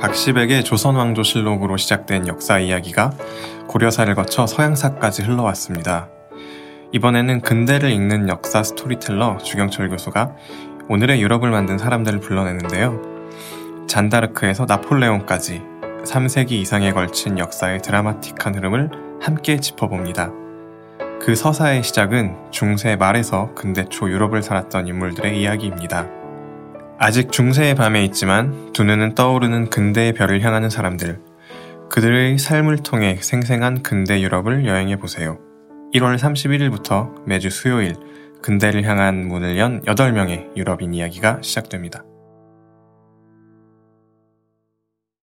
박시백의 조선왕조실록으로 시작된 역사 이야기가 고려사를 거쳐 서양사까지 흘러왔습니다. 이번에는 근대를 읽는 역사 스토리텔러 주경철 교수가 오늘의 유럽을 만든 사람들을 불러내는데요. 잔다르크에서 나폴레옹까지 3세기 이상에 걸친 역사의 드라마틱한 흐름을 함께 짚어봅니다. 그 서사의 시작은 중세 말에서 근대 초 유럽을 살았던 인물들의 이야기입니다. 아직 중세의 밤에 있지만 두 눈은 떠오르는 근대의 별을 향하는 사람들, 그들의 삶을 통해 생생한 근대 유럽을 여행해 보세요. 1월 31일부터 매주 수요일 근대를 향한 문을 연 8명의 유럽인 이야기가 시작됩니다.